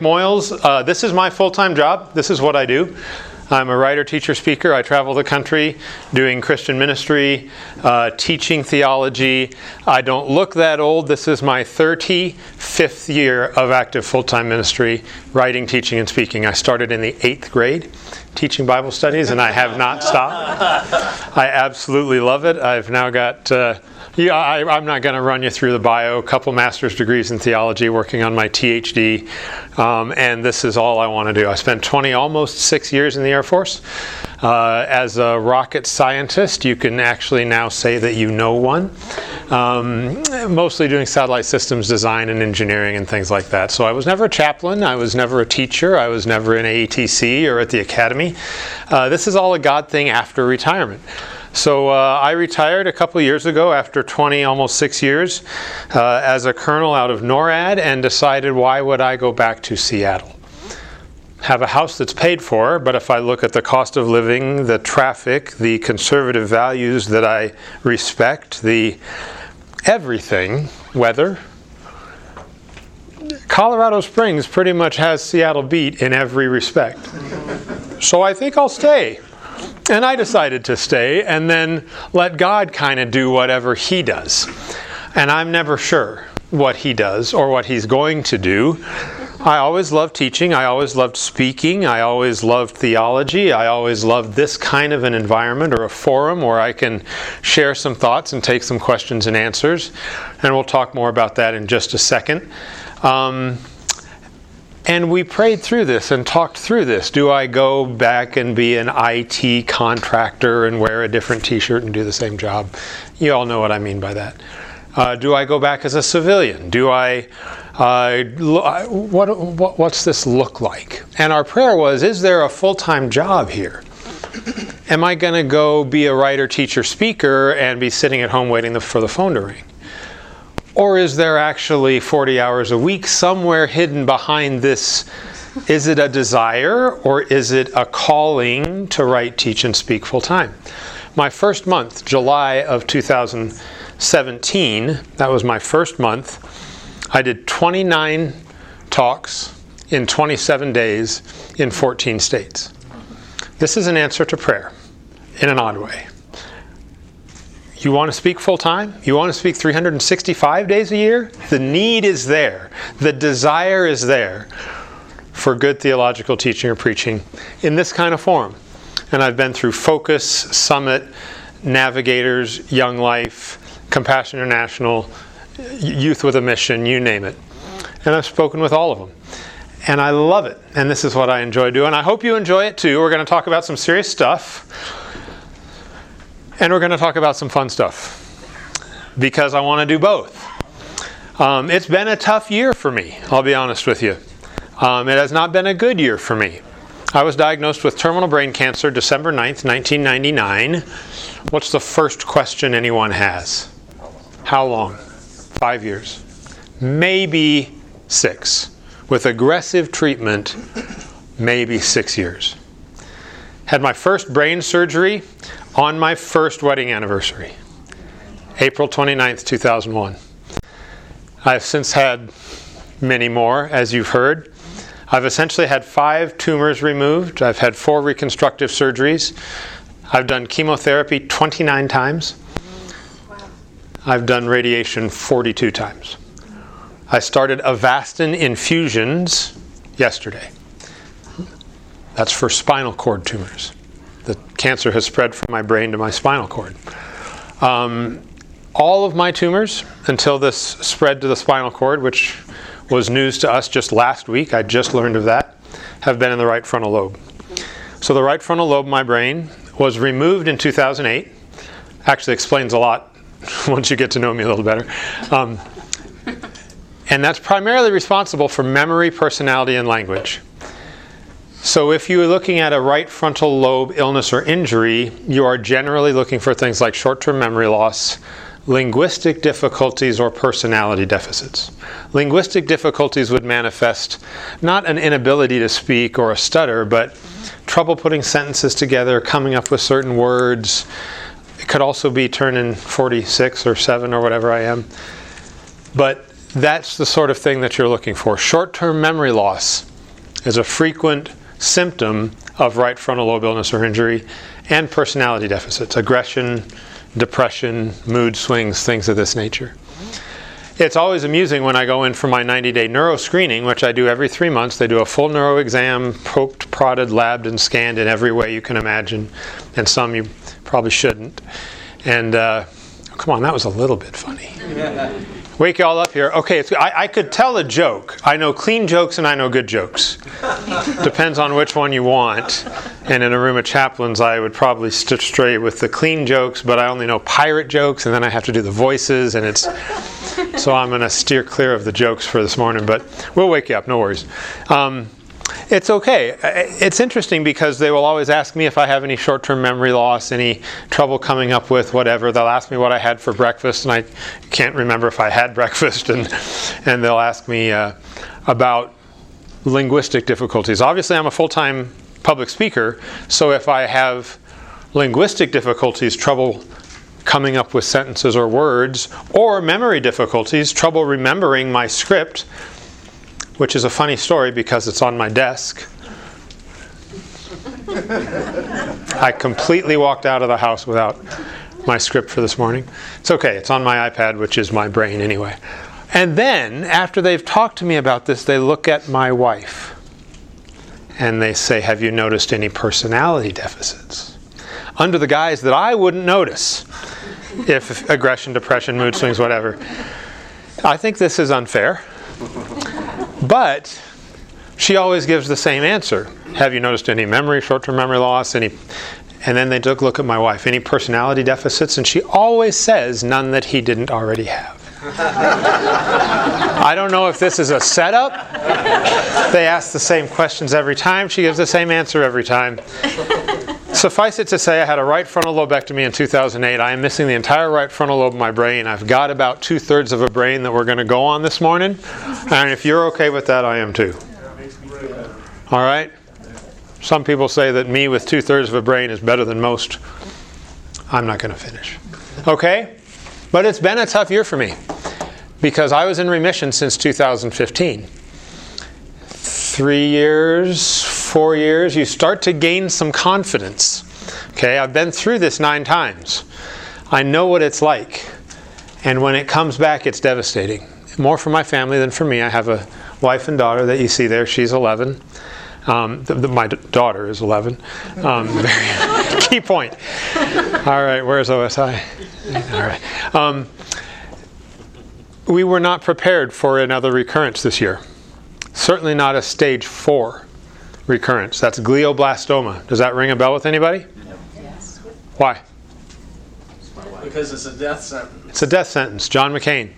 Mike Moyles. Uh, this is my full time job. This is what I do. I'm a writer, teacher, speaker. I travel the country doing Christian ministry, uh, teaching theology. I don't look that old. This is my 35th year of active full time ministry, writing, teaching, and speaking. I started in the eighth grade teaching Bible studies, and I have not stopped. I absolutely love it. I've now got. Uh, yeah, I, am not going to run you through the bio. A couple master's degrees in theology, working on my THD, um, and this is all I want to do. I spent 20, almost six years in the Air Force. Uh, as a rocket scientist, you can actually now say that you know one. Um, mostly doing satellite systems design and engineering and things like that. So I was never a chaplain. I was never a teacher. I was never in AETC or at the academy. Uh, this is all a God thing after retirement. So uh, I retired a couple years ago after 20, almost six years, uh, as a colonel out of NORAD and decided why would I go back to Seattle? Have a house that's paid for, but if I look at the cost of living, the traffic, the conservative values that I respect, the everything, weather, Colorado Springs pretty much has Seattle beat in every respect. So I think I'll stay. And I decided to stay and then let God kind of do whatever He does. And I'm never sure what He does or what He's going to do. I always loved teaching. I always loved speaking. I always loved theology. I always loved this kind of an environment or a forum where I can share some thoughts and take some questions and answers. And we'll talk more about that in just a second. Um, and we prayed through this and talked through this. Do I go back and be an IT contractor and wear a different t shirt and do the same job? You all know what I mean by that. Uh, do I go back as a civilian? Do I, uh, what, what, what's this look like? And our prayer was, is there a full time job here? Am I going to go be a writer, teacher, speaker and be sitting at home waiting for the phone to ring? Or is there actually 40 hours a week somewhere hidden behind this? Is it a desire or is it a calling to write, teach, and speak full time? My first month, July of 2017, that was my first month, I did 29 talks in 27 days in 14 states. This is an answer to prayer in an odd way. You want to speak full time? You want to speak 365 days a year? The need is there, the desire is there for good theological teaching or preaching in this kind of form. And I've been through Focus, Summit, Navigators, Young Life, Compassion International, Youth with a Mission, you name it. And I've spoken with all of them. And I love it. And this is what I enjoy doing. I hope you enjoy it too. We're going to talk about some serious stuff. And we're going to talk about some fun stuff because I want to do both. Um, it's been a tough year for me, I'll be honest with you. Um, it has not been a good year for me. I was diagnosed with terminal brain cancer December 9th, 1999. What's the first question anyone has? How long? Five years. Maybe six. With aggressive treatment, maybe six years. Had my first brain surgery on my first wedding anniversary, April 29th, 2001. I've since had many more, as you've heard. I've essentially had five tumors removed. I've had four reconstructive surgeries. I've done chemotherapy 29 times. I've done radiation 42 times. I started Avastin infusions yesterday. That's for spinal cord tumors the cancer has spread from my brain to my spinal cord. Um, all of my tumors, until this spread to the spinal cord, which was news to us just last week, I just learned of that, have been in the right frontal lobe. So the right frontal lobe of my brain was removed in 2008. Actually explains a lot once you get to know me a little better. Um, and that's primarily responsible for memory, personality, and language. So, if you're looking at a right frontal lobe illness or injury, you are generally looking for things like short term memory loss, linguistic difficulties, or personality deficits. Linguistic difficulties would manifest not an inability to speak or a stutter, but trouble putting sentences together, coming up with certain words. It could also be turning 46 or 7 or whatever I am. But that's the sort of thing that you're looking for. Short term memory loss is a frequent symptom of right frontal lobe illness or injury and personality deficits, aggression, depression, mood swings, things of this nature. It's always amusing when I go in for my 90 day neuro screening, which I do every three months. They do a full neuro exam, poked, prodded, labbed, and scanned in every way you can imagine, and some you probably shouldn't. And uh, come on, that was a little bit funny. Wake you all up here. Okay, I, I, could tell a joke. I know clean jokes and I know good jokes. Depends on which one you want. And in a room of chaplains, I would probably stitch straight with the clean jokes, but I only know pirate jokes, and then I have to do the voices, and it's so I'm going to steer clear of the jokes for this morning. But we'll wake you up. No worries. Um, it's okay. It's interesting because they will always ask me if I have any short term memory loss, any trouble coming up with whatever. They'll ask me what I had for breakfast, and I can't remember if I had breakfast. And, and they'll ask me uh, about linguistic difficulties. Obviously, I'm a full time public speaker, so if I have linguistic difficulties, trouble coming up with sentences or words, or memory difficulties, trouble remembering my script, which is a funny story because it's on my desk. I completely walked out of the house without my script for this morning. It's okay, it's on my iPad, which is my brain anyway. And then, after they've talked to me about this, they look at my wife and they say, Have you noticed any personality deficits? Under the guise that I wouldn't notice if aggression, depression, mood swings, whatever. I think this is unfair. But she always gives the same answer. Have you noticed any memory, short term memory loss, any and then they took a look at my wife. Any personality deficits? And she always says none that he didn't already have. I don't know if this is a setup. They ask the same questions every time. She gives the same answer every time. Suffice it to say, I had a right frontal lobectomy in 2008. I am missing the entire right frontal lobe of my brain. I've got about two thirds of a brain that we're going to go on this morning. And if you're okay with that, I am too. All right? Some people say that me with two thirds of a brain is better than most. I'm not going to finish. Okay? But it's been a tough year for me because I was in remission since 2015. Three years, four years, you start to gain some confidence. Okay, I've been through this nine times. I know what it's like. And when it comes back, it's devastating. More for my family than for me. I have a wife and daughter that you see there. She's 11. Um, the, the, my daughter is 11. Um, key point. All right, where's OSI? All right. Um, we were not prepared for another recurrence this year. Certainly not a stage four recurrence. That's glioblastoma. Does that ring a bell with anybody? No. Yes. Why? Because it's a death sentence. It's a death sentence. John McCain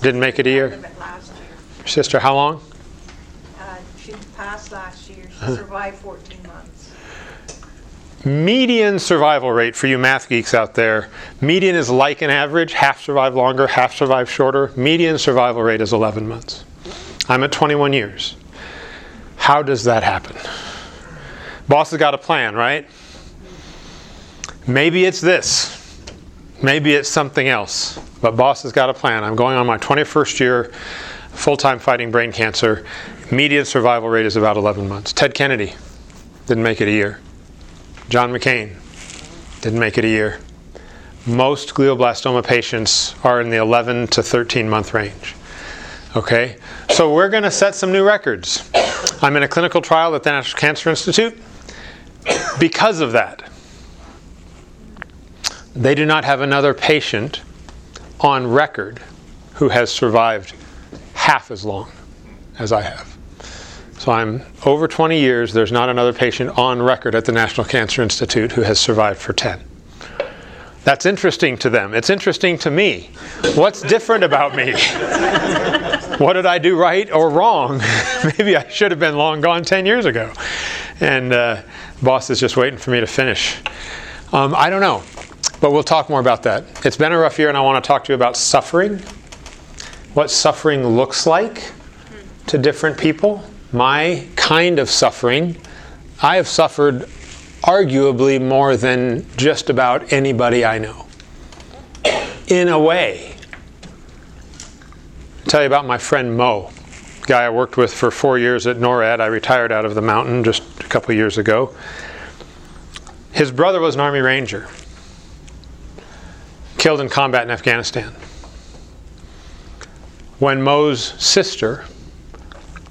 didn't make it a year. Your sister, how long? Uh, she passed last year. She uh-huh. survived 14 months. Median survival rate for you math geeks out there. Median is like an average. Half survive longer, half survive shorter. Median survival rate is 11 months. I'm at 21 years. How does that happen? Boss has got a plan, right? Maybe it's this. Maybe it's something else. But boss has got a plan. I'm going on my 21st year full time fighting brain cancer. Median survival rate is about 11 months. Ted Kennedy didn't make it a year. John McCain didn't make it a year. Most glioblastoma patients are in the 11 to 13 month range. Okay? So we're going to set some new records. I'm in a clinical trial at the National Cancer Institute. Because of that, they do not have another patient on record who has survived half as long as I have. So I'm over 20 years, there's not another patient on record at the National Cancer Institute who has survived for 10. That's interesting to them. It's interesting to me. What's different about me? what did I do right or wrong? Maybe I should have been long gone 10 years ago. And uh, boss is just waiting for me to finish. Um, I don't know, but we'll talk more about that. It's been a rough year, and I want to talk to you about suffering, what suffering looks like to different people. My kind of suffering. I have suffered arguably more than just about anybody I know. In a way. I'll tell you about my friend Mo, guy I worked with for four years at NORAD. I retired out of the mountain just a couple years ago. His brother was an Army Ranger, killed in combat in Afghanistan. When Mo's sister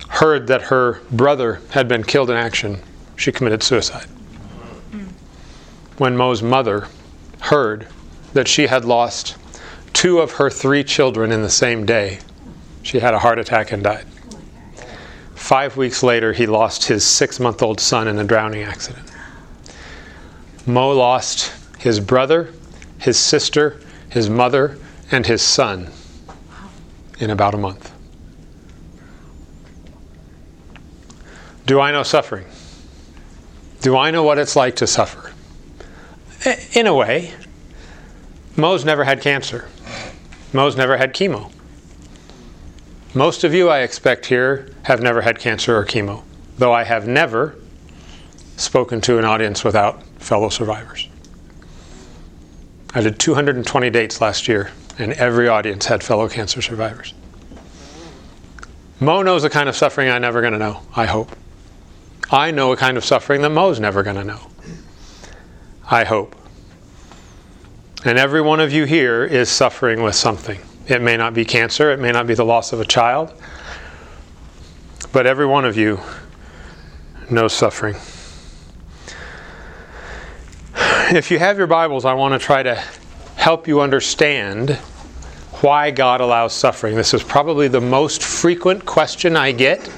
heard that her brother had been killed in action, she committed suicide. When Mo's mother heard that she had lost two of her three children in the same day, she had a heart attack and died. Five weeks later, he lost his six month old son in a drowning accident. Mo lost his brother, his sister, his mother, and his son in about a month. Do I know suffering? Do I know what it's like to suffer? In a way. Mo's never had cancer. Mo's never had chemo. Most of you, I expect, here have never had cancer or chemo, though I have never spoken to an audience without fellow survivors. I did 220 dates last year, and every audience had fellow cancer survivors. Mo knows the kind of suffering I'm never going to know, I hope. I know a kind of suffering that Mo's never going to know. I hope. And every one of you here is suffering with something. It may not be cancer, it may not be the loss of a child, but every one of you knows suffering. If you have your Bibles, I want to try to help you understand why God allows suffering. This is probably the most frequent question I get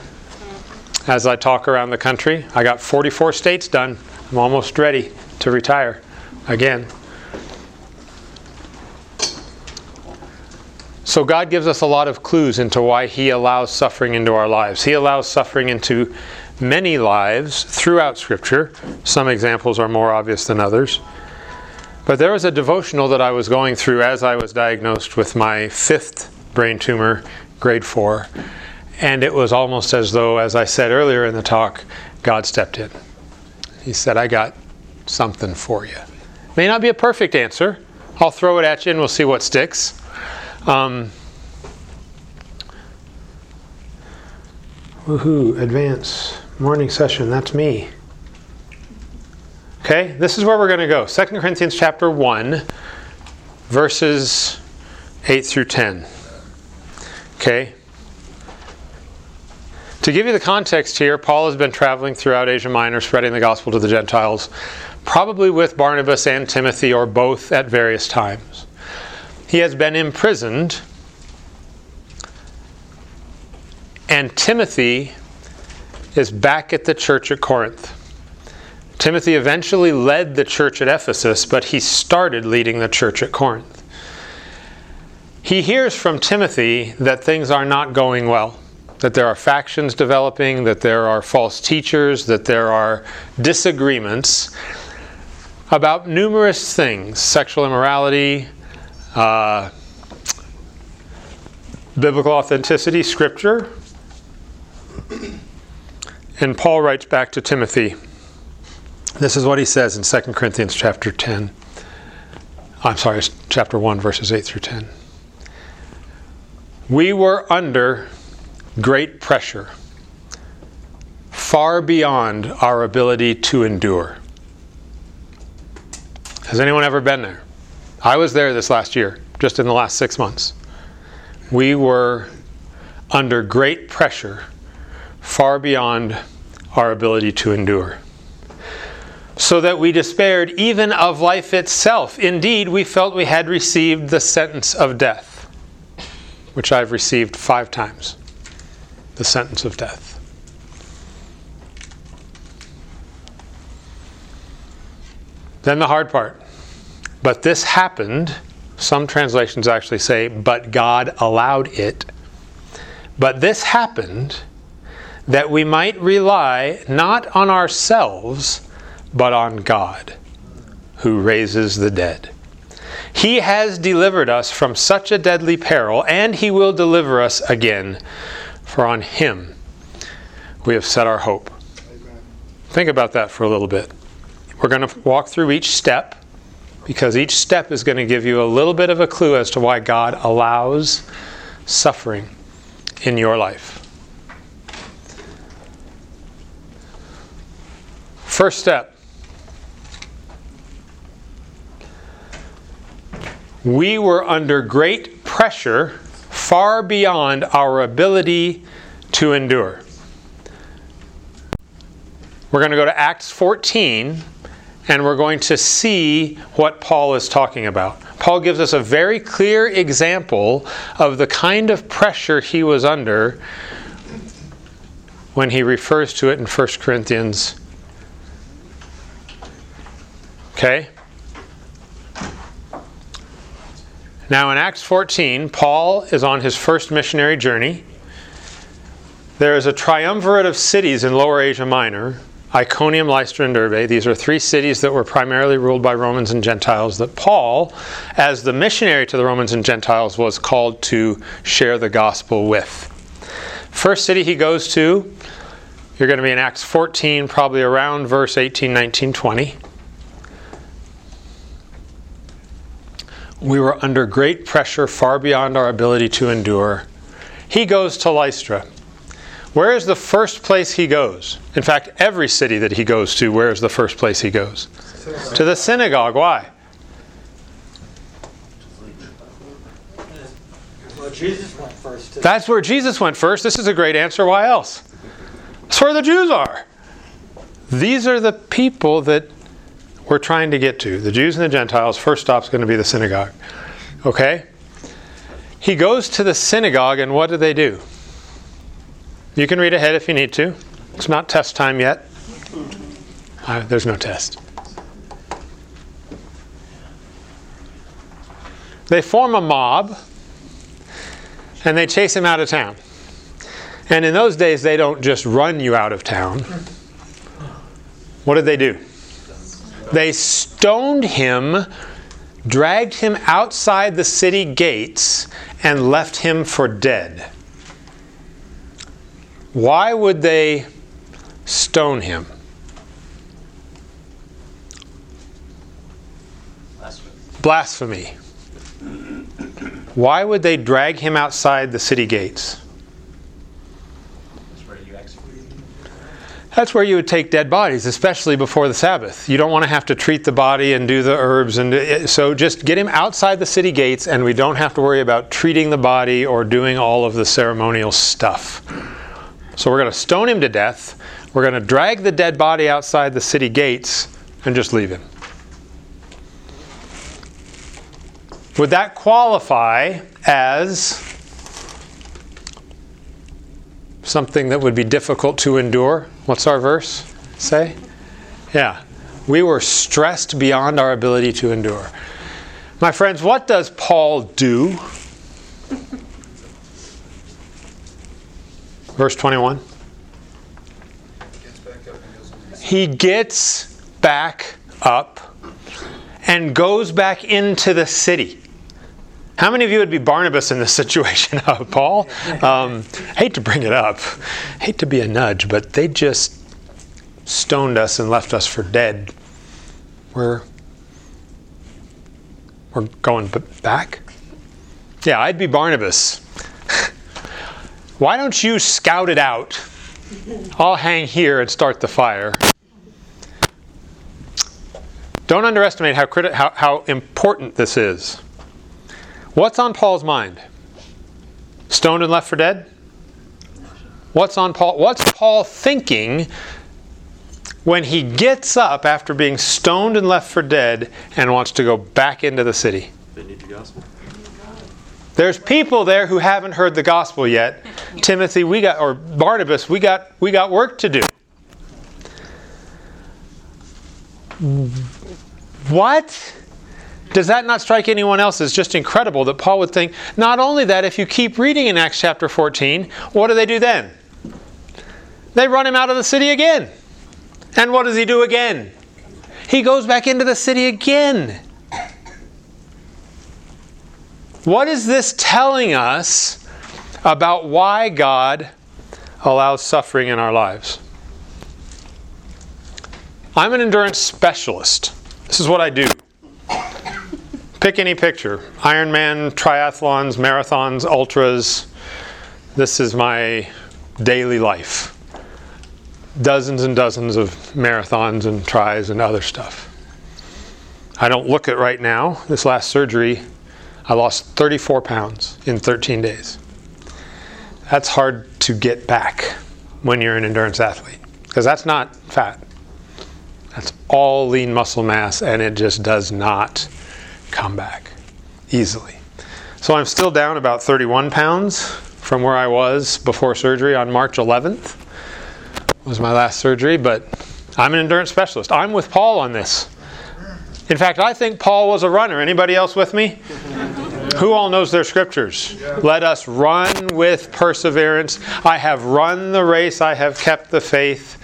as I talk around the country. I got 44 states done. I'm almost ready to retire again. So, God gives us a lot of clues into why He allows suffering into our lives. He allows suffering into many lives throughout Scripture. Some examples are more obvious than others. But there was a devotional that I was going through as I was diagnosed with my fifth brain tumor, grade four. And it was almost as though, as I said earlier in the talk, God stepped in. He said, I got something for you. May not be a perfect answer. I'll throw it at you and we'll see what sticks. Um, woohoo, advance morning session, that's me. Okay, this is where we're going to go. 2 Corinthians chapter 1, verses 8 through 10. Okay. To give you the context here, Paul has been traveling throughout Asia Minor, spreading the gospel to the Gentiles, probably with Barnabas and Timothy, or both at various times. He has been imprisoned, and Timothy is back at the church at Corinth. Timothy eventually led the church at Ephesus, but he started leading the church at Corinth. He hears from Timothy that things are not going well, that there are factions developing, that there are false teachers, that there are disagreements about numerous things sexual immorality, uh, biblical authenticity, scripture. And Paul writes back to Timothy. This is what he says in 2 Corinthians chapter 10. I'm sorry, chapter 1, verses 8 through 10. We were under great pressure, far beyond our ability to endure. Has anyone ever been there? I was there this last year, just in the last six months. We were under great pressure, far beyond our ability to endure. So that we despaired even of life itself. Indeed, we felt we had received the sentence of death, which I've received five times the sentence of death. Then the hard part. But this happened. Some translations actually say, but God allowed it. But this happened that we might rely not on ourselves, but on God, who raises the dead. He has delivered us from such a deadly peril, and He will deliver us again, for on Him we have set our hope. Amen. Think about that for a little bit. We're going to walk through each step because each step is going to give you a little bit of a clue as to why God allows suffering in your life? First step we were under great pressure far beyond our ability to endure. We're going to go to Acts 14 and we're going to see what Paul is talking about. Paul gives us a very clear example of the kind of pressure he was under when he refers to it in 1 Corinthians. Okay? Now, in Acts 14, Paul is on his first missionary journey. There is a triumvirate of cities in Lower Asia Minor Iconium, Lystra, and Derbe. These are three cities that were primarily ruled by Romans and Gentiles that Paul, as the missionary to the Romans and Gentiles, was called to share the gospel with. First city he goes to, you're going to be in Acts 14, probably around verse 18, 19, 20. We were under great pressure, far beyond our ability to endure. He goes to Lystra. Where is the first place he goes? In fact, every city that he goes to, where is the first place he goes? To the synagogue. Why? Well, Jesus went first. That's where Jesus went first. This is a great answer. Why else? That's where the Jews are. These are the people that we're trying to get to. The Jews and the Gentiles. First stop's going to be the synagogue. Okay? He goes to the synagogue, and what do they do? You can read ahead if you need to. It's not test time yet. Uh, there's no test. They form a mob and they chase him out of town. And in those days, they don't just run you out of town. What did they do? They stoned him, dragged him outside the city gates, and left him for dead. Why would they stone him? Blasphemy. Why would they drag him outside the city gates? That's where you would take dead bodies, especially before the Sabbath. You don't want to have to treat the body and do the herbs, and so just get him outside the city gates, and we don't have to worry about treating the body or doing all of the ceremonial stuff. So we're going to stone him to death. We're going to drag the dead body outside the city gates and just leave him. Would that qualify as something that would be difficult to endure? What's our verse say? Yeah. We were stressed beyond our ability to endure. My friends, what does Paul do? Verse 21. He gets back up and goes back into the city. How many of you would be Barnabas in this situation, Paul? Um, hate to bring it up, hate to be a nudge, but they just stoned us and left us for dead. We're we're going back. Yeah, I'd be Barnabas. Why don't you scout it out? I'll hang here and start the fire. Don't underestimate how, criti- how, how important this is. What's on Paul's mind? Stoned and left for dead? What's on Paul? What's Paul thinking when he gets up after being stoned and left for dead and wants to go back into the city? They need the gospel. There's people there who haven't heard the gospel yet. Timothy, we got or Barnabas, we got we got work to do. What? Does that not strike anyone else as just incredible that Paul would think, not only that, if you keep reading in Acts chapter 14, what do they do then? They run him out of the city again. And what does he do again? He goes back into the city again. What is this telling us about why God allows suffering in our lives? I'm an endurance specialist. This is what I do. Pick any picture Ironman, triathlons, marathons, ultras. This is my daily life. Dozens and dozens of marathons and tries and other stuff. I don't look it right now. This last surgery, I lost 34 pounds in 13 days. That's hard to get back when you're an endurance athlete because that's not fat. That's all lean muscle mass and it just does not come back easily. So I'm still down about 31 pounds from where I was before surgery on March 11th. Was my last surgery, but I'm an endurance specialist. I'm with Paul on this. In fact, I think Paul was a runner. Anybody else with me? Who all knows their scriptures? Let us run with perseverance. I have run the race, I have kept the faith.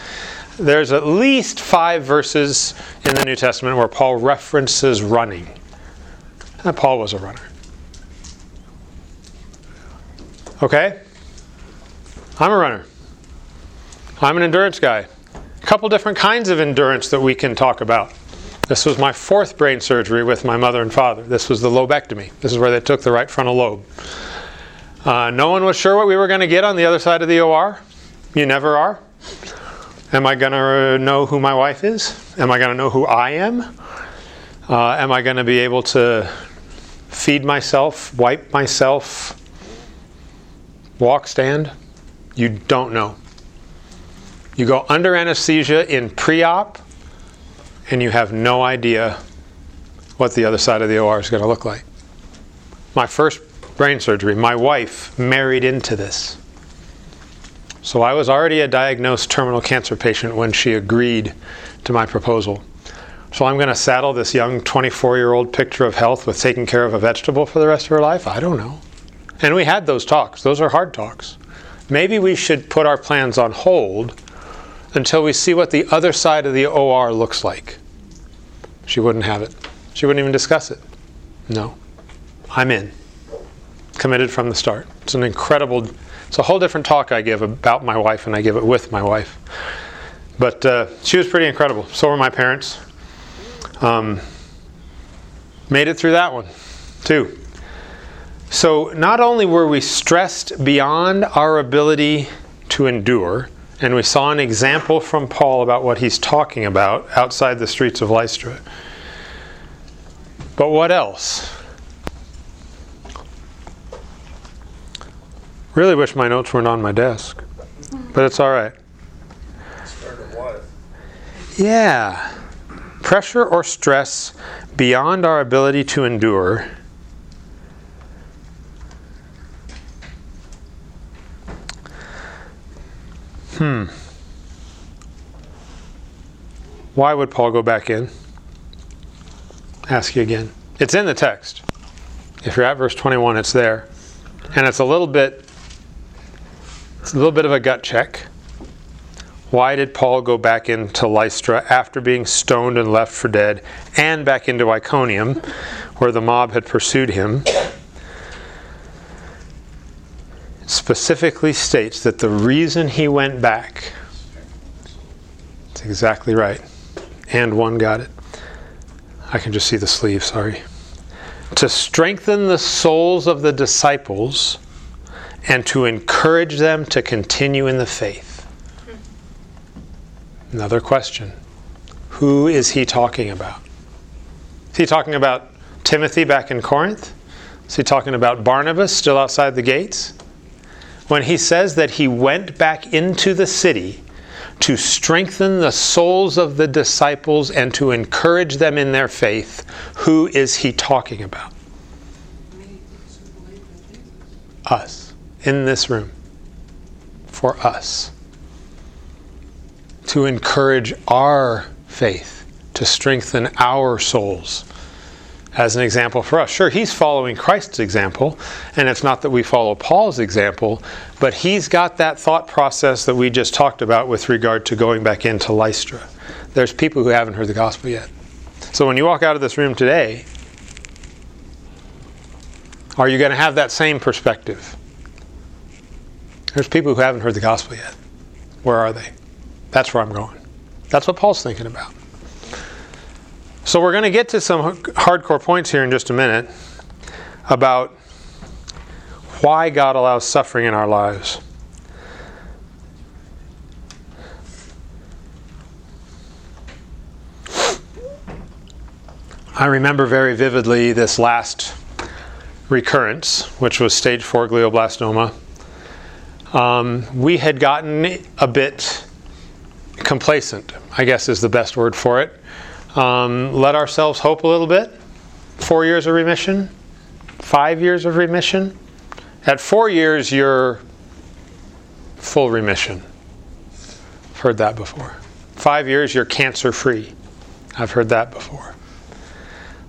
There's at least five verses in the New Testament where Paul references running. And Paul was a runner. Okay? I'm a runner. I'm an endurance guy. A couple different kinds of endurance that we can talk about. This was my fourth brain surgery with my mother and father. This was the lobectomy. This is where they took the right frontal lobe. Uh, no one was sure what we were going to get on the other side of the OR. You never are. Am I going to know who my wife is? Am I going to know who I am? Uh, am I going to be able to feed myself, wipe myself, walk, stand? You don't know. You go under anesthesia in pre op, and you have no idea what the other side of the OR is going to look like. My first brain surgery, my wife married into this. So I was already a diagnosed terminal cancer patient when she agreed to my proposal. So I'm going to saddle this young 24 year old picture of health with taking care of a vegetable for the rest of her life? I don't know. And we had those talks. Those are hard talks. Maybe we should put our plans on hold until we see what the other side of the OR looks like. She wouldn't have it. She wouldn't even discuss it. No. I'm in. Committed from the start. It's an incredible, it's a whole different talk I give about my wife, and I give it with my wife. But uh, she was pretty incredible. So were my parents. Um, made it through that one, too. So not only were we stressed beyond our ability to endure, and we saw an example from Paul about what he's talking about outside the streets of Lystra. But what else? Really wish my notes weren't on my desk, but it's all right. Yeah. Pressure or stress beyond our ability to endure. Hmm. Why would Paul go back in? Ask you again. It's in the text. If you're at verse 21, it's there. And it's a little bit it's a little bit of a gut check. Why did Paul go back into Lystra after being stoned and left for dead and back into Iconium where the mob had pursued him? Specifically states that the reason he went back, it's exactly right. And one got it. I can just see the sleeve, sorry. To strengthen the souls of the disciples and to encourage them to continue in the faith. Another question Who is he talking about? Is he talking about Timothy back in Corinth? Is he talking about Barnabas still outside the gates? When he says that he went back into the city to strengthen the souls of the disciples and to encourage them in their faith, who is he talking about? Us. In this room. For us. To encourage our faith, to strengthen our souls as an example for us. Sure, he's following Christ's example, and it's not that we follow Paul's example, but he's got that thought process that we just talked about with regard to going back into Lystra. There's people who haven't heard the gospel yet. So when you walk out of this room today, are you going to have that same perspective? There's people who haven't heard the gospel yet. Where are they? That's where I'm going. That's what Paul's thinking about. So we're going to get to some hardcore points here in just a minute about why God allows suffering in our lives. I remember very vividly this last recurrence, which was stage 4 glioblastoma. Um, we had gotten a bit complacent, I guess is the best word for it. Um, let ourselves hope a little bit. Four years of remission, five years of remission. At four years, you're full remission. I've heard that before. Five years, you're cancer free. I've heard that before.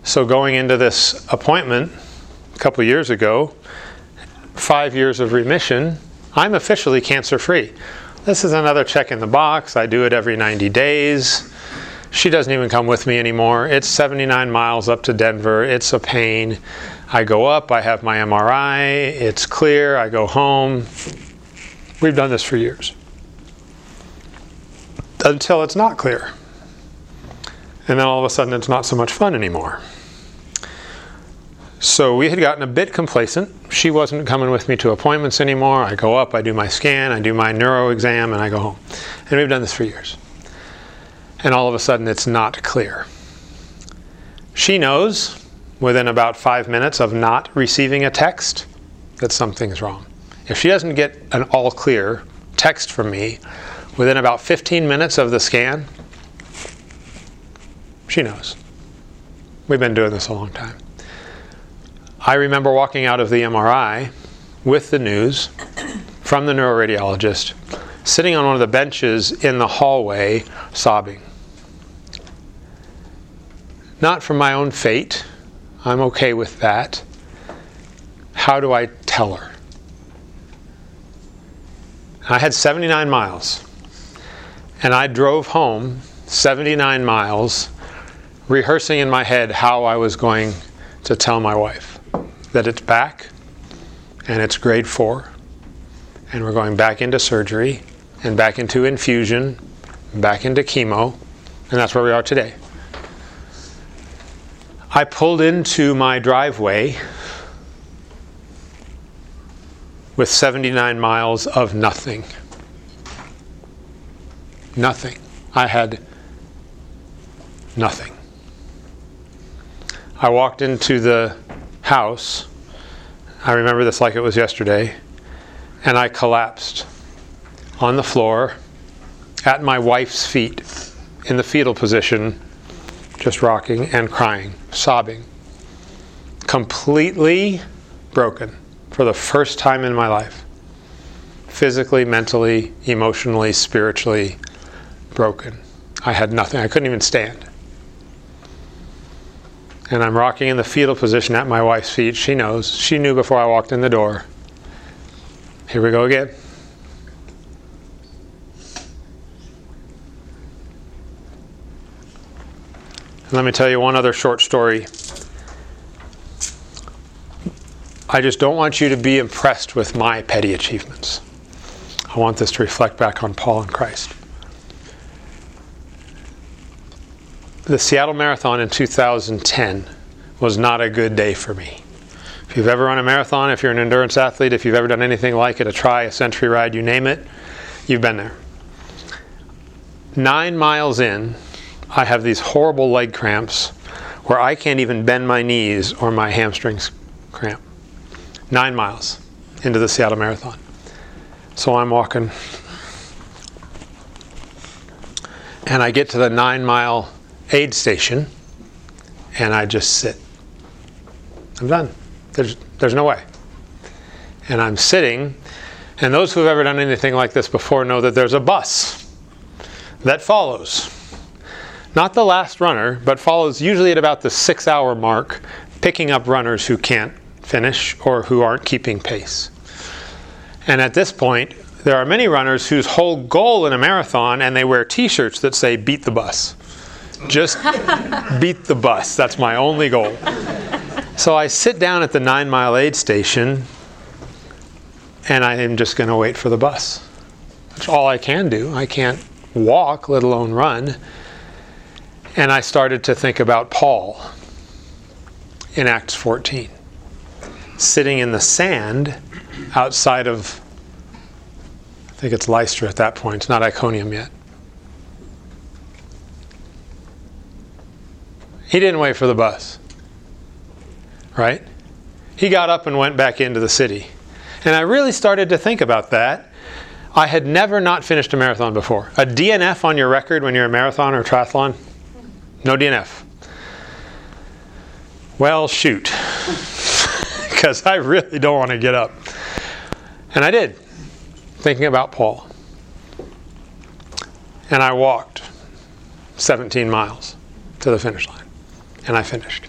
So, going into this appointment a couple years ago, five years of remission, I'm officially cancer free. This is another check in the box. I do it every 90 days. She doesn't even come with me anymore. It's 79 miles up to Denver. It's a pain. I go up, I have my MRI, it's clear, I go home. We've done this for years. Until it's not clear. And then all of a sudden it's not so much fun anymore. So we had gotten a bit complacent. She wasn't coming with me to appointments anymore. I go up, I do my scan, I do my neuro exam, and I go home. And we've done this for years. And all of a sudden it's not clear. She knows within about five minutes of not receiving a text that something's wrong. If she doesn't get an all clear text from me within about 15 minutes of the scan, she knows. We've been doing this a long time. I remember walking out of the MRI with the news from the neuroradiologist, sitting on one of the benches in the hallway, sobbing. Not for my own fate, I'm okay with that. How do I tell her? I had 79 miles, and I drove home 79 miles, rehearsing in my head how I was going to tell my wife that it's back and it's grade four, and we're going back into surgery and back into infusion, back into chemo, and that's where we are today. I pulled into my driveway with 79 miles of nothing. Nothing. I had nothing. I walked into the house. I remember this like it was yesterday. And I collapsed on the floor at my wife's feet in the fetal position, just rocking and crying, sobbing. Completely broken for the first time in my life. Physically, mentally, emotionally, spiritually broken. I had nothing. I couldn't even stand and I'm rocking in the fetal position at my wife's feet. She knows. She knew before I walked in the door. Here we go again. Let me tell you one other short story. I just don't want you to be impressed with my petty achievements. I want this to reflect back on Paul and Christ. the Seattle Marathon in 2010 was not a good day for me. If you've ever run a marathon, if you're an endurance athlete, if you've ever done anything like it, a try, a century ride, you name it, you've been there. Nine miles in, I have these horrible leg cramps where I can't even bend my knees or my hamstrings cramp. Nine miles into the Seattle Marathon. So I'm walking, and I get to the nine mile aid station and I just sit. I'm done. There's, there's no way. And I'm sitting, and those who have ever done anything like this before know that there's a bus that follows. Not the last runner, but follows usually at about the six hour mark, picking up runners who can't finish or who aren't keeping pace. And at this point, there are many runners whose whole goal in a marathon, and they wear t shirts that say, beat the bus. Just beat the bus. That's my only goal. So I sit down at the nine mile aid station and I am just going to wait for the bus. That's all I can do. I can't walk, let alone run. And I started to think about Paul in Acts 14, sitting in the sand outside of, I think it's Lystra at that point, not Iconium yet. He didn't wait for the bus, right? He got up and went back into the city. And I really started to think about that. I had never not finished a marathon before. A DNF on your record when you're a marathon or triathlon? No DNF. Well, shoot. Because I really don't want to get up. And I did, thinking about Paul. And I walked 17 miles to the finish line. And I finished.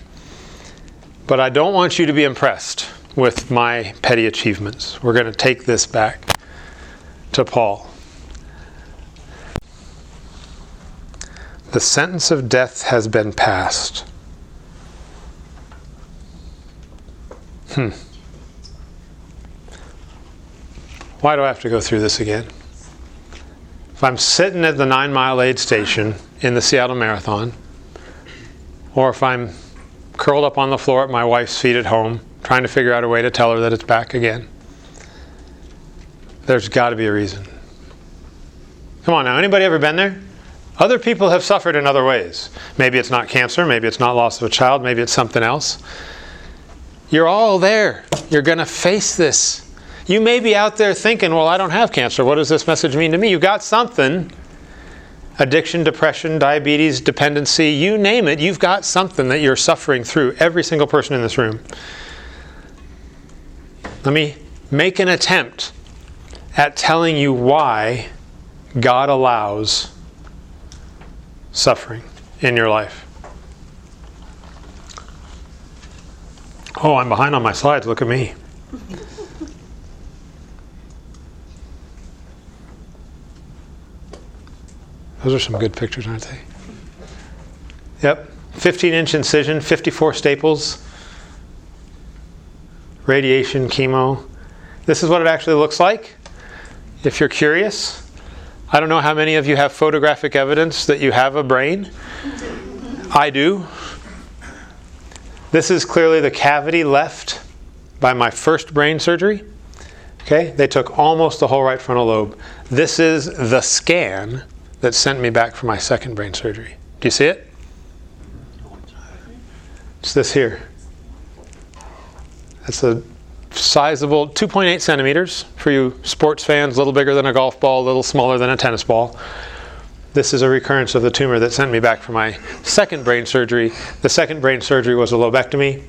But I don't want you to be impressed with my petty achievements. We're going to take this back to Paul. The sentence of death has been passed. Hmm. Why do I have to go through this again? If I'm sitting at the nine mile aid station in the Seattle Marathon, or if I'm curled up on the floor at my wife's feet at home, trying to figure out a way to tell her that it's back again, there's got to be a reason. Come on now, anybody ever been there? Other people have suffered in other ways. Maybe it's not cancer, maybe it's not loss of a child, maybe it's something else. You're all there. You're going to face this. You may be out there thinking, well, I don't have cancer. What does this message mean to me? You've got something addiction, depression, diabetes, dependency, you name it, you've got something that you're suffering through, every single person in this room. Let me make an attempt at telling you why God allows suffering in your life. Oh, I'm behind on my slides. Look at me. Those are some good pictures, aren't they? Yep. 15 inch incision, 54 staples, radiation, chemo. This is what it actually looks like. If you're curious, I don't know how many of you have photographic evidence that you have a brain. I do. This is clearly the cavity left by my first brain surgery. Okay, they took almost the whole right frontal lobe. This is the scan that sent me back for my second brain surgery. Do you see it? It's this here. That's a sizable 2.8 centimeters for you sports fans, a little bigger than a golf ball, a little smaller than a tennis ball. This is a recurrence of the tumor that sent me back for my second brain surgery. The second brain surgery was a lobectomy.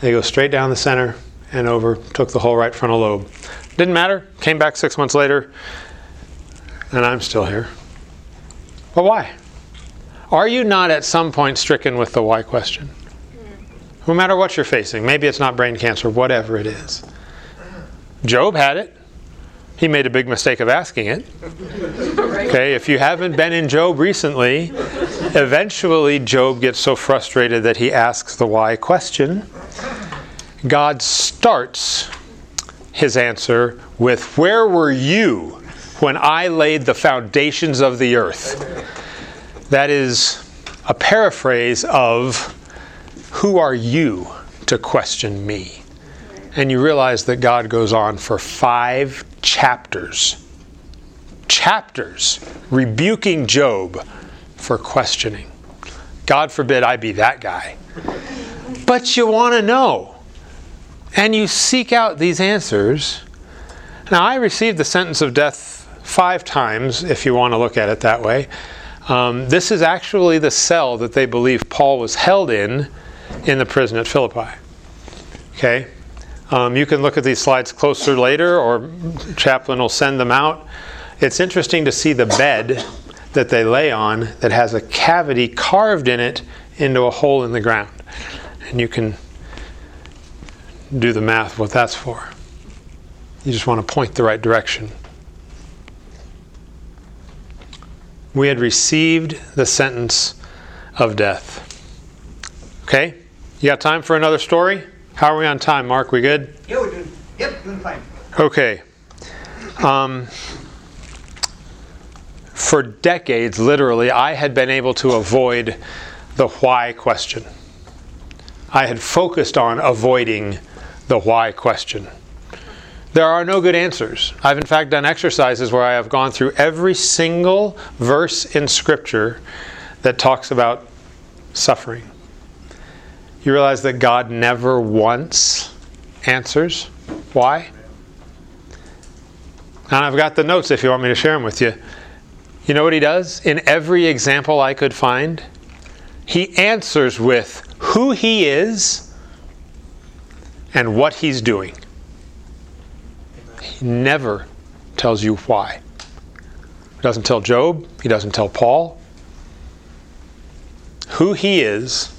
They go straight down the center and over, took the whole right frontal lobe. Didn't matter, came back six months later, and I'm still here. But why? Are you not at some point stricken with the why question? No matter what you're facing, maybe it's not brain cancer, whatever it is. Job had it. He made a big mistake of asking it. Okay, if you haven't been in Job recently, eventually Job gets so frustrated that he asks the why question. God starts his answer with, Where were you when I laid the foundations of the earth. That is a paraphrase of, Who are you to question me? And you realize that God goes on for five chapters, chapters, rebuking Job for questioning. God forbid I be that guy. But you want to know. And you seek out these answers. Now, I received the sentence of death five times, if you want to look at it that way. Um, this is actually the cell that they believe Paul was held in in the prison at Philippi. Okay? Um, you can look at these slides closer later, or chaplain will send them out. It's interesting to see the bed that they lay on that has a cavity carved in it into a hole in the ground. And you can do the math what that's for. You just want to point the right direction. we had received the sentence of death. Okay? You got time for another story? How are we on time, Mark? We good? Yeah, we're doing, yep, doing fine. Okay. Um, for decades, literally, I had been able to avoid the why question. I had focused on avoiding the why question. There are no good answers. I've, in fact, done exercises where I have gone through every single verse in Scripture that talks about suffering. You realize that God never once answers. Why? And I've got the notes if you want me to share them with you. You know what he does? In every example I could find, he answers with who he is and what he's doing. He never tells you why. He doesn't tell Job, he doesn't tell Paul. Who he is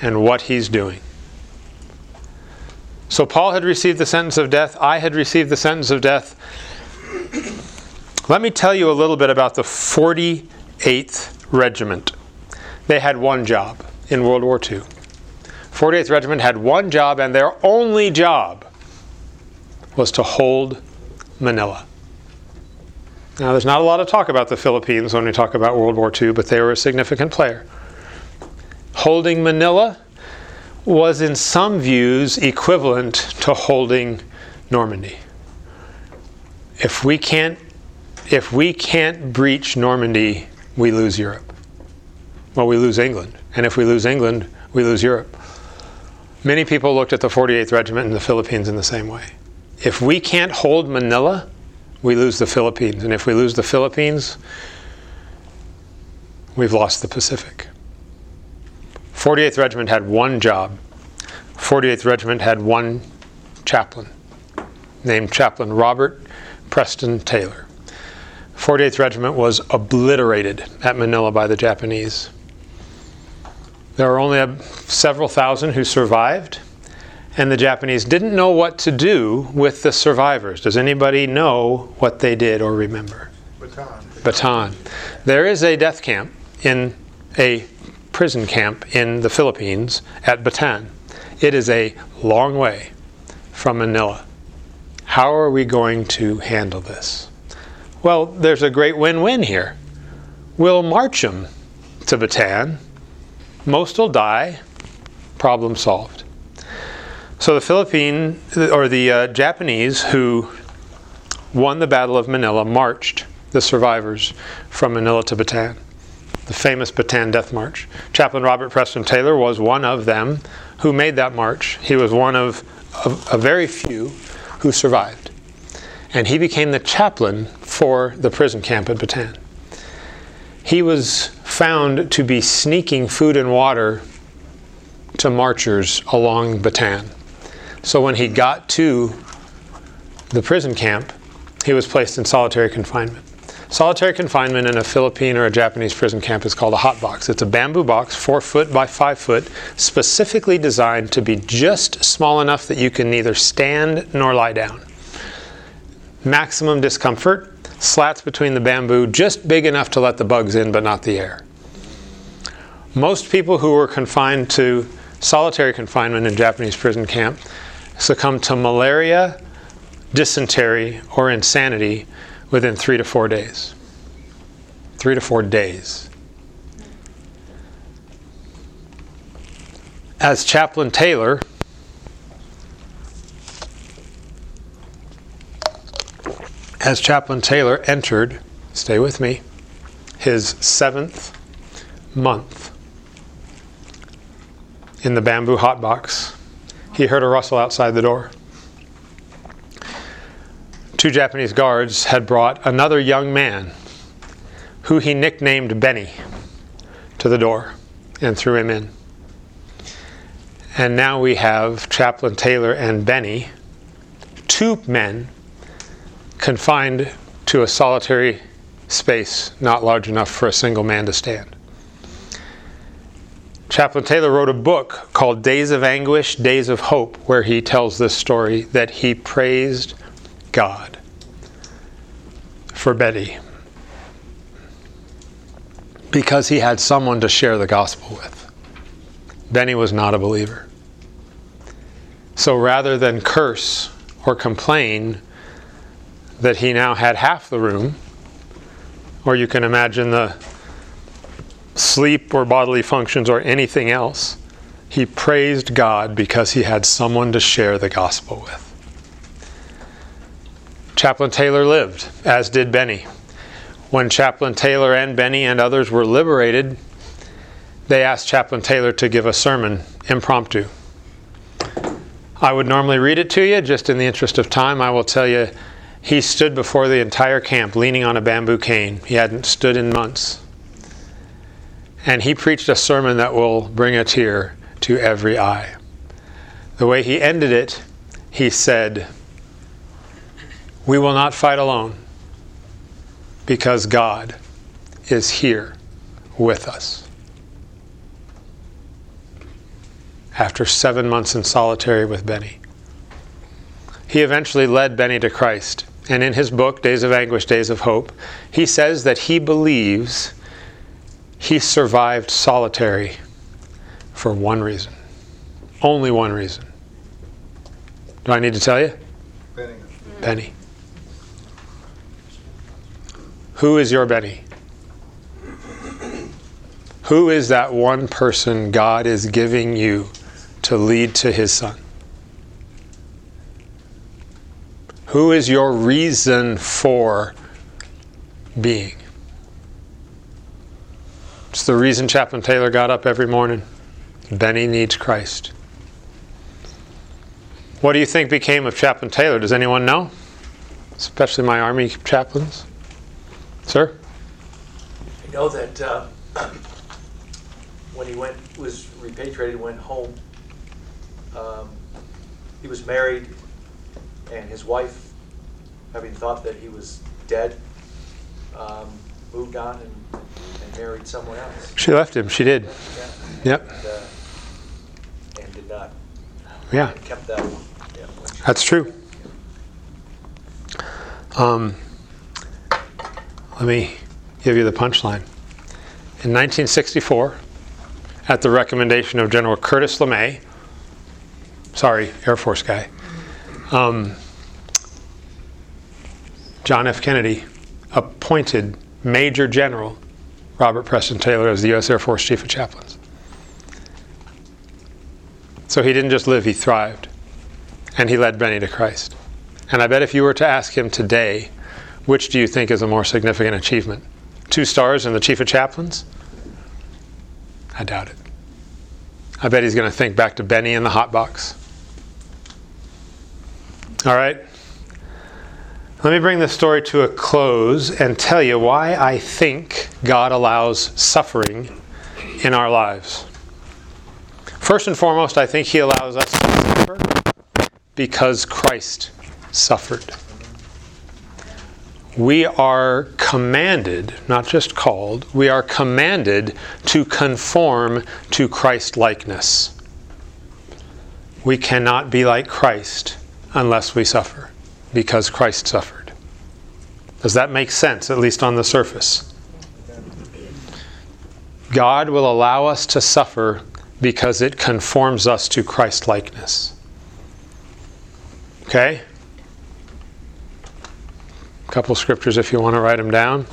and what he's doing. So Paul had received the sentence of death, I had received the sentence of death. Let me tell you a little bit about the 48th Regiment. They had one job in World War II. 48th Regiment had one job, and their only job was to hold Manila. Now, there's not a lot of talk about the Philippines when we talk about World War II, but they were a significant player. Holding Manila was, in some views, equivalent to holding Normandy. If we can't, if we can't breach Normandy, we lose Europe. Well, we lose England, and if we lose England, we lose Europe. Many people looked at the 48th Regiment in the Philippines in the same way. If we can't hold Manila, we lose the Philippines, and if we lose the Philippines, we've lost the Pacific. 48th Regiment had one job. 48th Regiment had one chaplain named Chaplain Robert Preston Taylor. 48th Regiment was obliterated at Manila by the Japanese. There were only a, several thousand who survived, and the Japanese didn't know what to do with the survivors. Does anybody know what they did or remember? Baton. Bataan. There is a death camp in a prison camp in the Philippines at Bataan. It is a long way from Manila. How are we going to handle this? Well, there's a great win win here. We'll march them to Bataan. Most will die. Problem solved. So the Philippine or the uh, Japanese who won the Battle of Manila marched the survivors from Manila to Bataan the famous Bataan Death March. Chaplain Robert Preston Taylor was one of them who made that march. He was one of a, a very few who survived. And he became the chaplain for the prison camp at Bataan. He was found to be sneaking food and water to marchers along Bataan. So when he got to the prison camp, he was placed in solitary confinement. Solitary confinement in a Philippine or a Japanese prison camp is called a hot box. It's a bamboo box, four foot by five foot, specifically designed to be just small enough that you can neither stand nor lie down. Maximum discomfort, slats between the bamboo, just big enough to let the bugs in but not the air. Most people who were confined to solitary confinement in Japanese prison camp succumbed to malaria, dysentery, or insanity within three to four days. Three to four days. As Chaplain Taylor, as Chaplain Taylor entered, stay with me, his seventh month in the bamboo hotbox, he heard a rustle outside the door two Japanese guards had brought another young man who he nicknamed Benny to the door and threw him in. And now we have Chaplain Taylor and Benny, two men confined to a solitary space not large enough for a single man to stand. Chaplain Taylor wrote a book called Days of Anguish, Days of Hope, where he tells this story that he praised God for Betty because he had someone to share the gospel with. Benny was not a believer. So rather than curse or complain that he now had half the room, or you can imagine the sleep or bodily functions or anything else, he praised God because he had someone to share the gospel with. Chaplain Taylor lived, as did Benny. When Chaplain Taylor and Benny and others were liberated, they asked Chaplain Taylor to give a sermon impromptu. I would normally read it to you, just in the interest of time. I will tell you, he stood before the entire camp leaning on a bamboo cane. He hadn't stood in months. And he preached a sermon that will bring a tear to every eye. The way he ended it, he said, We will not fight alone because God is here with us. After seven months in solitary with Benny, he eventually led Benny to Christ. And in his book, Days of Anguish, Days of Hope, he says that he believes he survived solitary for one reason. Only one reason. Do I need to tell you? Benny. Benny. Who is your Benny? Who is that one person God is giving you to lead to his son? Who is your reason for being? It's the reason Chaplain Taylor got up every morning. Benny needs Christ. What do you think became of Chaplain Taylor? Does anyone know? Especially my Army chaplains. Sir? I know that uh, when he went, was repatriated, went home, um, he was married, and his wife, having thought that he was dead, um, moved on and, and married someone else. She left him. She did. Yeah. Yep. And, uh, and did not, Yeah, kept that. Yeah, that's true. Um, let me give you the punchline. In 1964, at the recommendation of General Curtis LeMay, sorry, Air Force guy, um, John F. Kennedy appointed Major General Robert Preston Taylor as the U.S. Air Force Chief of Chaplains. So he didn't just live, he thrived. And he led Benny to Christ. And I bet if you were to ask him today, which do you think is a more significant achievement? Two stars and the Chief of Chaplains? I doubt it. I bet he's going to think back to Benny in the hot box. All right. Let me bring this story to a close and tell you why I think God allows suffering in our lives. First and foremost, I think He allows us to suffer because Christ suffered. We are commanded, not just called, we are commanded to conform to Christ likeness. We cannot be like Christ unless we suffer because Christ suffered. Does that make sense, at least on the surface? God will allow us to suffer because it conforms us to Christ likeness. Okay? Couple scriptures if you want to write them down.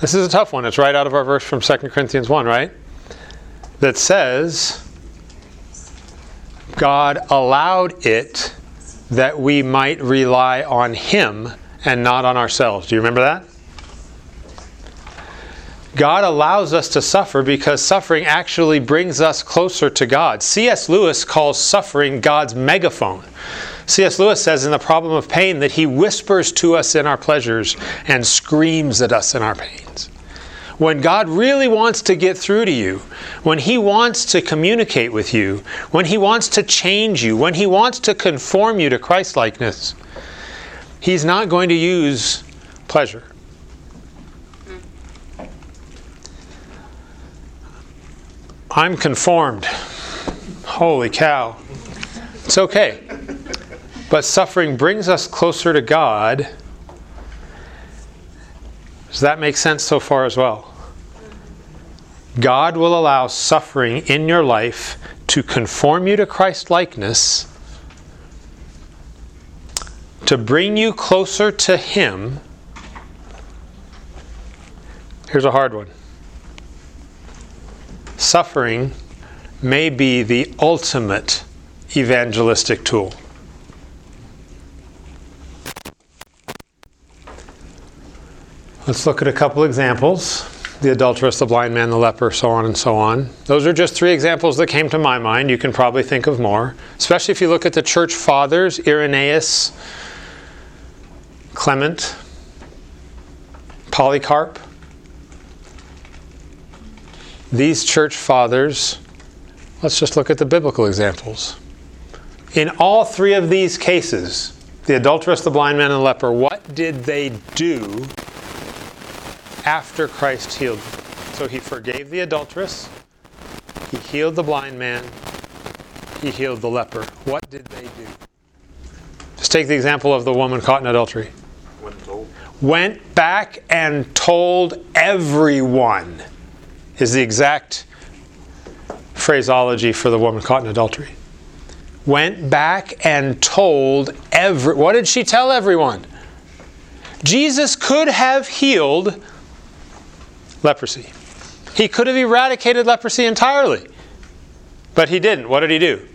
This is a tough one. It's right out of our verse from 2 Corinthians 1, right? That says, God allowed it that we might rely on Him and not on ourselves. Do you remember that? God allows us to suffer because suffering actually brings us closer to God. C.S. Lewis calls suffering God's megaphone. C.S. Lewis says in The Problem of Pain that he whispers to us in our pleasures and screams at us in our pains. When God really wants to get through to you, when He wants to communicate with you, when He wants to change you, when He wants to conform you to Christ likeness, He's not going to use pleasure. I'm conformed. Holy cow. It's okay. But suffering brings us closer to God. Does that make sense so far as well? God will allow suffering in your life to conform you to Christ likeness, to bring you closer to Him. Here's a hard one suffering may be the ultimate evangelistic tool. Let's look at a couple examples the adulteress, the blind man, the leper, so on and so on. Those are just three examples that came to my mind. You can probably think of more, especially if you look at the church fathers Irenaeus, Clement, Polycarp. These church fathers, let's just look at the biblical examples. In all three of these cases, the adulteress, the blind man, and the leper, what did they do after Christ healed them. So he forgave the adulteress, he healed the blind man, he healed the leper. What did they do? Just take the example of the woman caught in adultery. Went back and told everyone, is the exact phraseology for the woman caught in adultery. Went back and told every. What did she tell everyone? Jesus could have healed leprosy. He could have eradicated leprosy entirely, but he didn't. What did he do?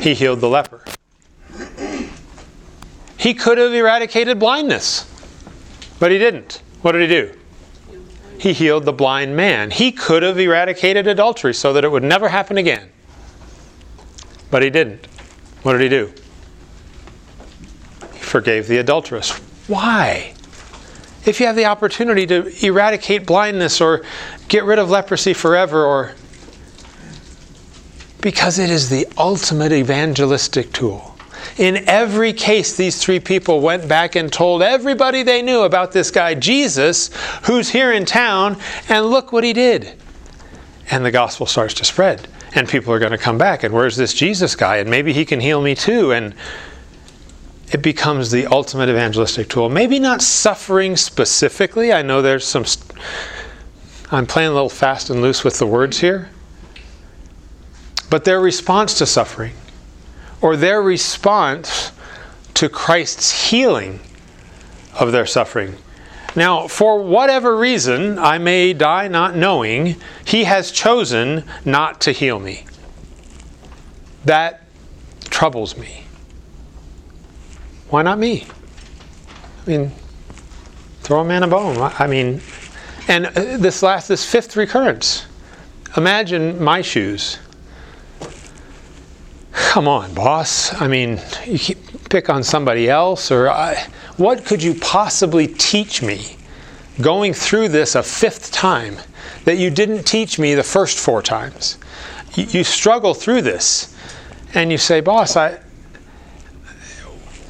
He healed the leper. He could have eradicated blindness, but he didn't. What did he do? He healed the blind man. He could have eradicated adultery so that it would never happen again, but he didn't. What did he do? He forgave the adulteress. Why? if you have the opportunity to eradicate blindness or get rid of leprosy forever or because it is the ultimate evangelistic tool. In every case, these three people went back and told everybody they knew about this guy, Jesus, who's here in town, and look what he did. And the gospel starts to spread. And people are going to come back, and where's this Jesus guy? And maybe he can heal me too. And it becomes the ultimate evangelistic tool. Maybe not suffering specifically. I know there's some. St- I'm playing a little fast and loose with the words here. But their response to suffering, or their response to Christ's healing of their suffering. Now, for whatever reason, I may die not knowing, He has chosen not to heal me. That troubles me. Why not me? I mean, throw a man a bone. I mean, and uh, this last, this fifth recurrence. Imagine my shoes. Come on, boss. I mean, you pick on somebody else, or I, what could you possibly teach me going through this a fifth time that you didn't teach me the first four times? You, you struggle through this, and you say, boss, I,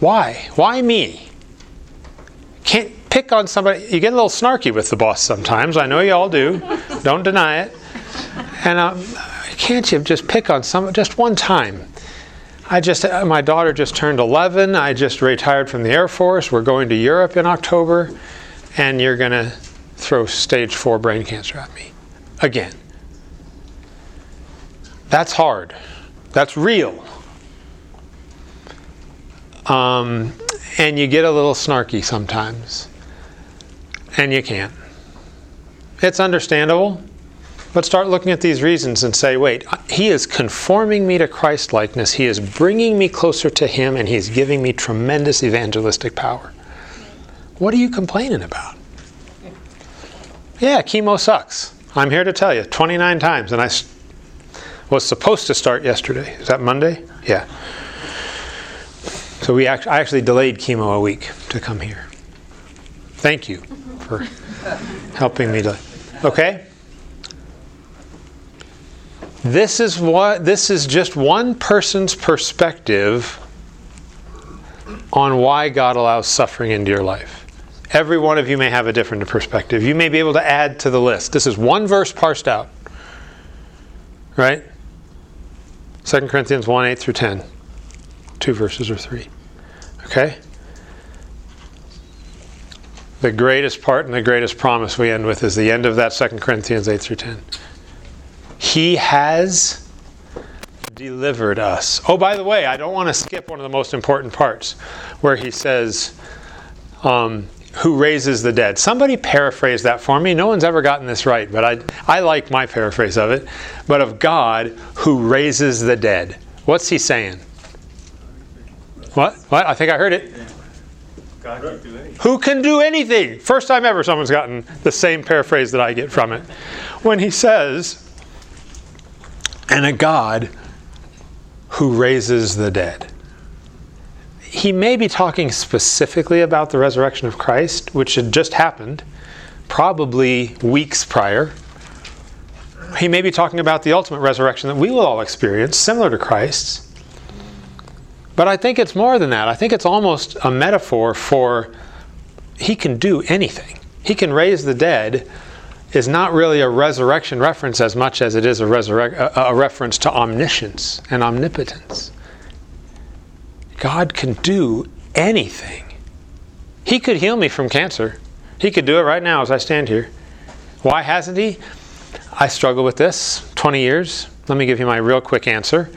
why? Why me? Can't pick on somebody. You get a little snarky with the boss sometimes. I know you all do. Don't deny it. And um, can't you just pick on some just one time? I just my daughter just turned 11. I just retired from the Air Force. We're going to Europe in October, and you're going to throw stage four brain cancer at me again. That's hard. That's real um, and you get a little snarky sometimes. And you can't. It's understandable. But start looking at these reasons and say, wait, he is conforming me to Christ likeness. He is bringing me closer to him, and he's giving me tremendous evangelistic power. What are you complaining about? Yeah, chemo sucks. I'm here to tell you 29 times, and I was supposed to start yesterday. Is that Monday? Yeah. So we act- I actually delayed chemo a week to come here. Thank you for helping me to. Okay? This is what this is just one person's perspective on why God allows suffering into your life. Every one of you may have a different perspective. You may be able to add to the list. This is one verse parsed out. Right? 2 Corinthians 1 8 through 10. Two verses or three. Okay? The greatest part and the greatest promise we end with is the end of that 2 Corinthians 8 through 10. He has delivered us. Oh, by the way, I don't want to skip one of the most important parts where he says, um, Who raises the dead? Somebody paraphrase that for me. No one's ever gotten this right, but I, I like my paraphrase of it. But of God who raises the dead. What's he saying? What? What? I think I heard it. God can do anything. Who can do anything? First time ever someone's gotten the same paraphrase that I get from it. When he says, and a God who raises the dead. He may be talking specifically about the resurrection of Christ, which had just happened, probably weeks prior. He may be talking about the ultimate resurrection that we will all experience, similar to Christ's. But I think it's more than that. I think it's almost a metaphor for he can do anything. He can raise the dead is not really a resurrection reference as much as it is a, resurrect, a, a reference to omniscience and omnipotence. God can do anything. He could heal me from cancer. He could do it right now as I stand here. Why hasn't He? I struggle with this 20 years. Let me give you my real quick answer.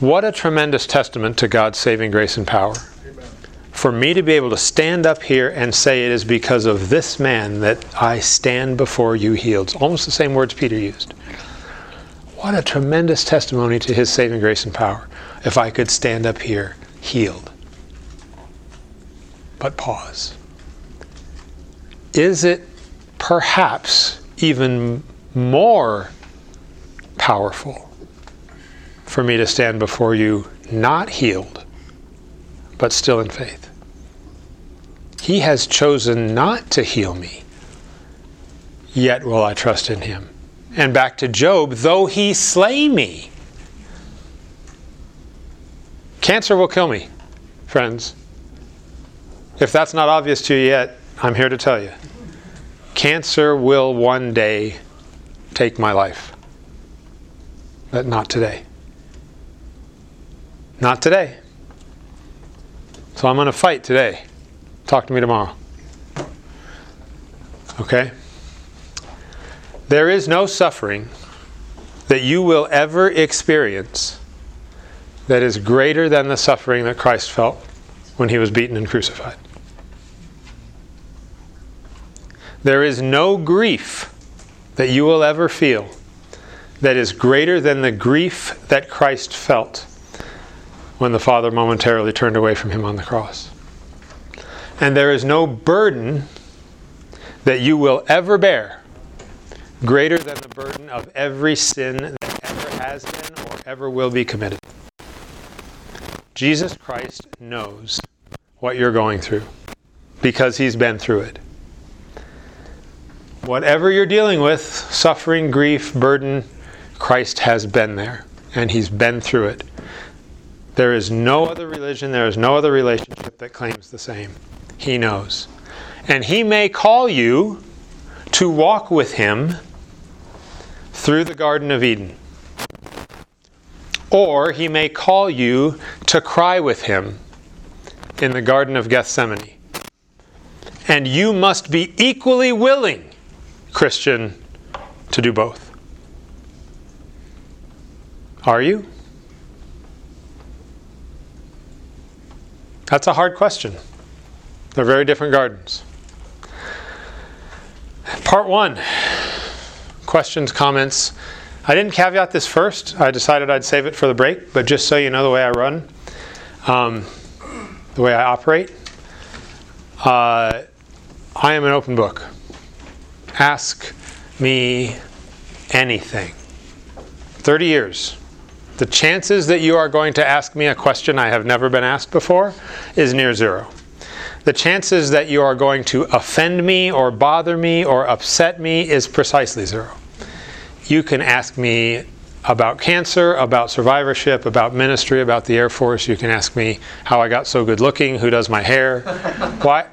What a tremendous testament to God's saving grace and power. For me to be able to stand up here and say it is because of this man that I stand before you healed. Almost the same words Peter used. What a tremendous testimony to his saving grace and power if I could stand up here healed. But pause. Is it perhaps even more powerful for me to stand before you not healed, but still in faith? He has chosen not to heal me, yet will I trust in him. And back to Job, though he slay me, cancer will kill me, friends. If that's not obvious to you yet, I'm here to tell you. Cancer will one day take my life, but not today. Not today. So I'm going to fight today. Talk to me tomorrow. Okay? There is no suffering that you will ever experience that is greater than the suffering that Christ felt when he was beaten and crucified. There is no grief that you will ever feel that is greater than the grief that Christ felt when the Father momentarily turned away from him on the cross. And there is no burden that you will ever bear greater than the burden of every sin that ever has been or ever will be committed. Jesus Christ knows what you're going through because he's been through it. Whatever you're dealing with, suffering, grief, burden, Christ has been there and he's been through it. There is no other religion, there is no other relationship that claims the same. He knows. And he may call you to walk with him through the Garden of Eden. Or he may call you to cry with him in the Garden of Gethsemane. And you must be equally willing, Christian, to do both. Are you? That's a hard question. They're very different gardens. Part one questions, comments. I didn't caveat this first. I decided I'd save it for the break, but just so you know the way I run, um, the way I operate, uh, I am an open book. Ask me anything. 30 years. The chances that you are going to ask me a question I have never been asked before is near zero. The chances that you are going to offend me or bother me or upset me is precisely zero. You can ask me about cancer, about survivorship, about ministry, about the Air Force. You can ask me how I got so good looking, who does my hair. Why?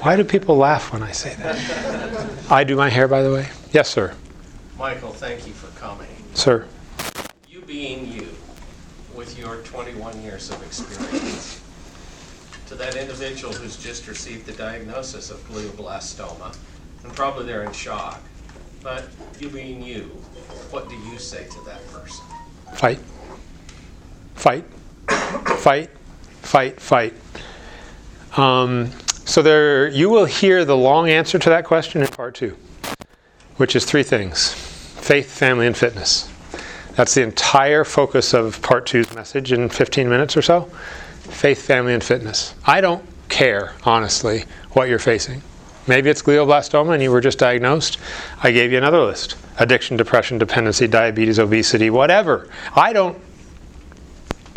Why do people laugh when I say that? I do my hair, by the way. Yes, sir. Michael, thank you for coming. Sir. Being you, with your 21 years of experience, to that individual who's just received the diagnosis of glioblastoma, and probably they're in shock, but you being you, what do you say to that person? Fight. Fight. fight. Fight. Fight. Um, so there, you will hear the long answer to that question in part two, which is three things: faith, family, and fitness. That's the entire focus of part two's message in 15 minutes or so. faith, family, and fitness. I don't care, honestly, what you're facing. Maybe it's glioblastoma and you were just diagnosed. I gave you another list addiction, depression, dependency, diabetes, obesity, whatever. I don't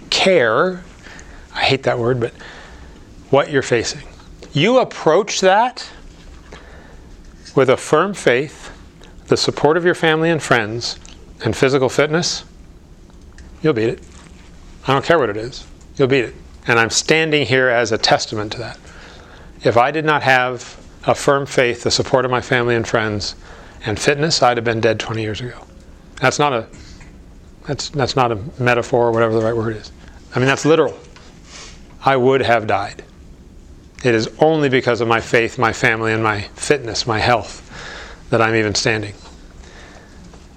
care. I hate that word, but what you're facing. You approach that with a firm faith, the support of your family and friends, and physical fitness, you'll beat it. I don't care what it is. You'll beat it. And I'm standing here as a testament to that. If I did not have a firm faith, the support of my family and friends, and fitness, I'd have been dead 20 years ago. That's not a that's that's not a metaphor or whatever the right word is. I mean that's literal. I would have died. It is only because of my faith, my family, and my fitness, my health, that I'm even standing.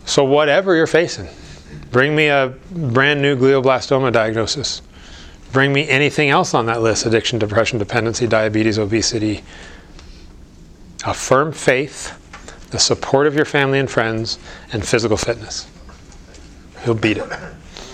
So whatever you're facing, bring me a brand new glioblastoma diagnosis. Bring me anything else on that list addiction, depression, dependency, diabetes, obesity. A firm faith, the support of your family and friends, and physical fitness. He'll beat it.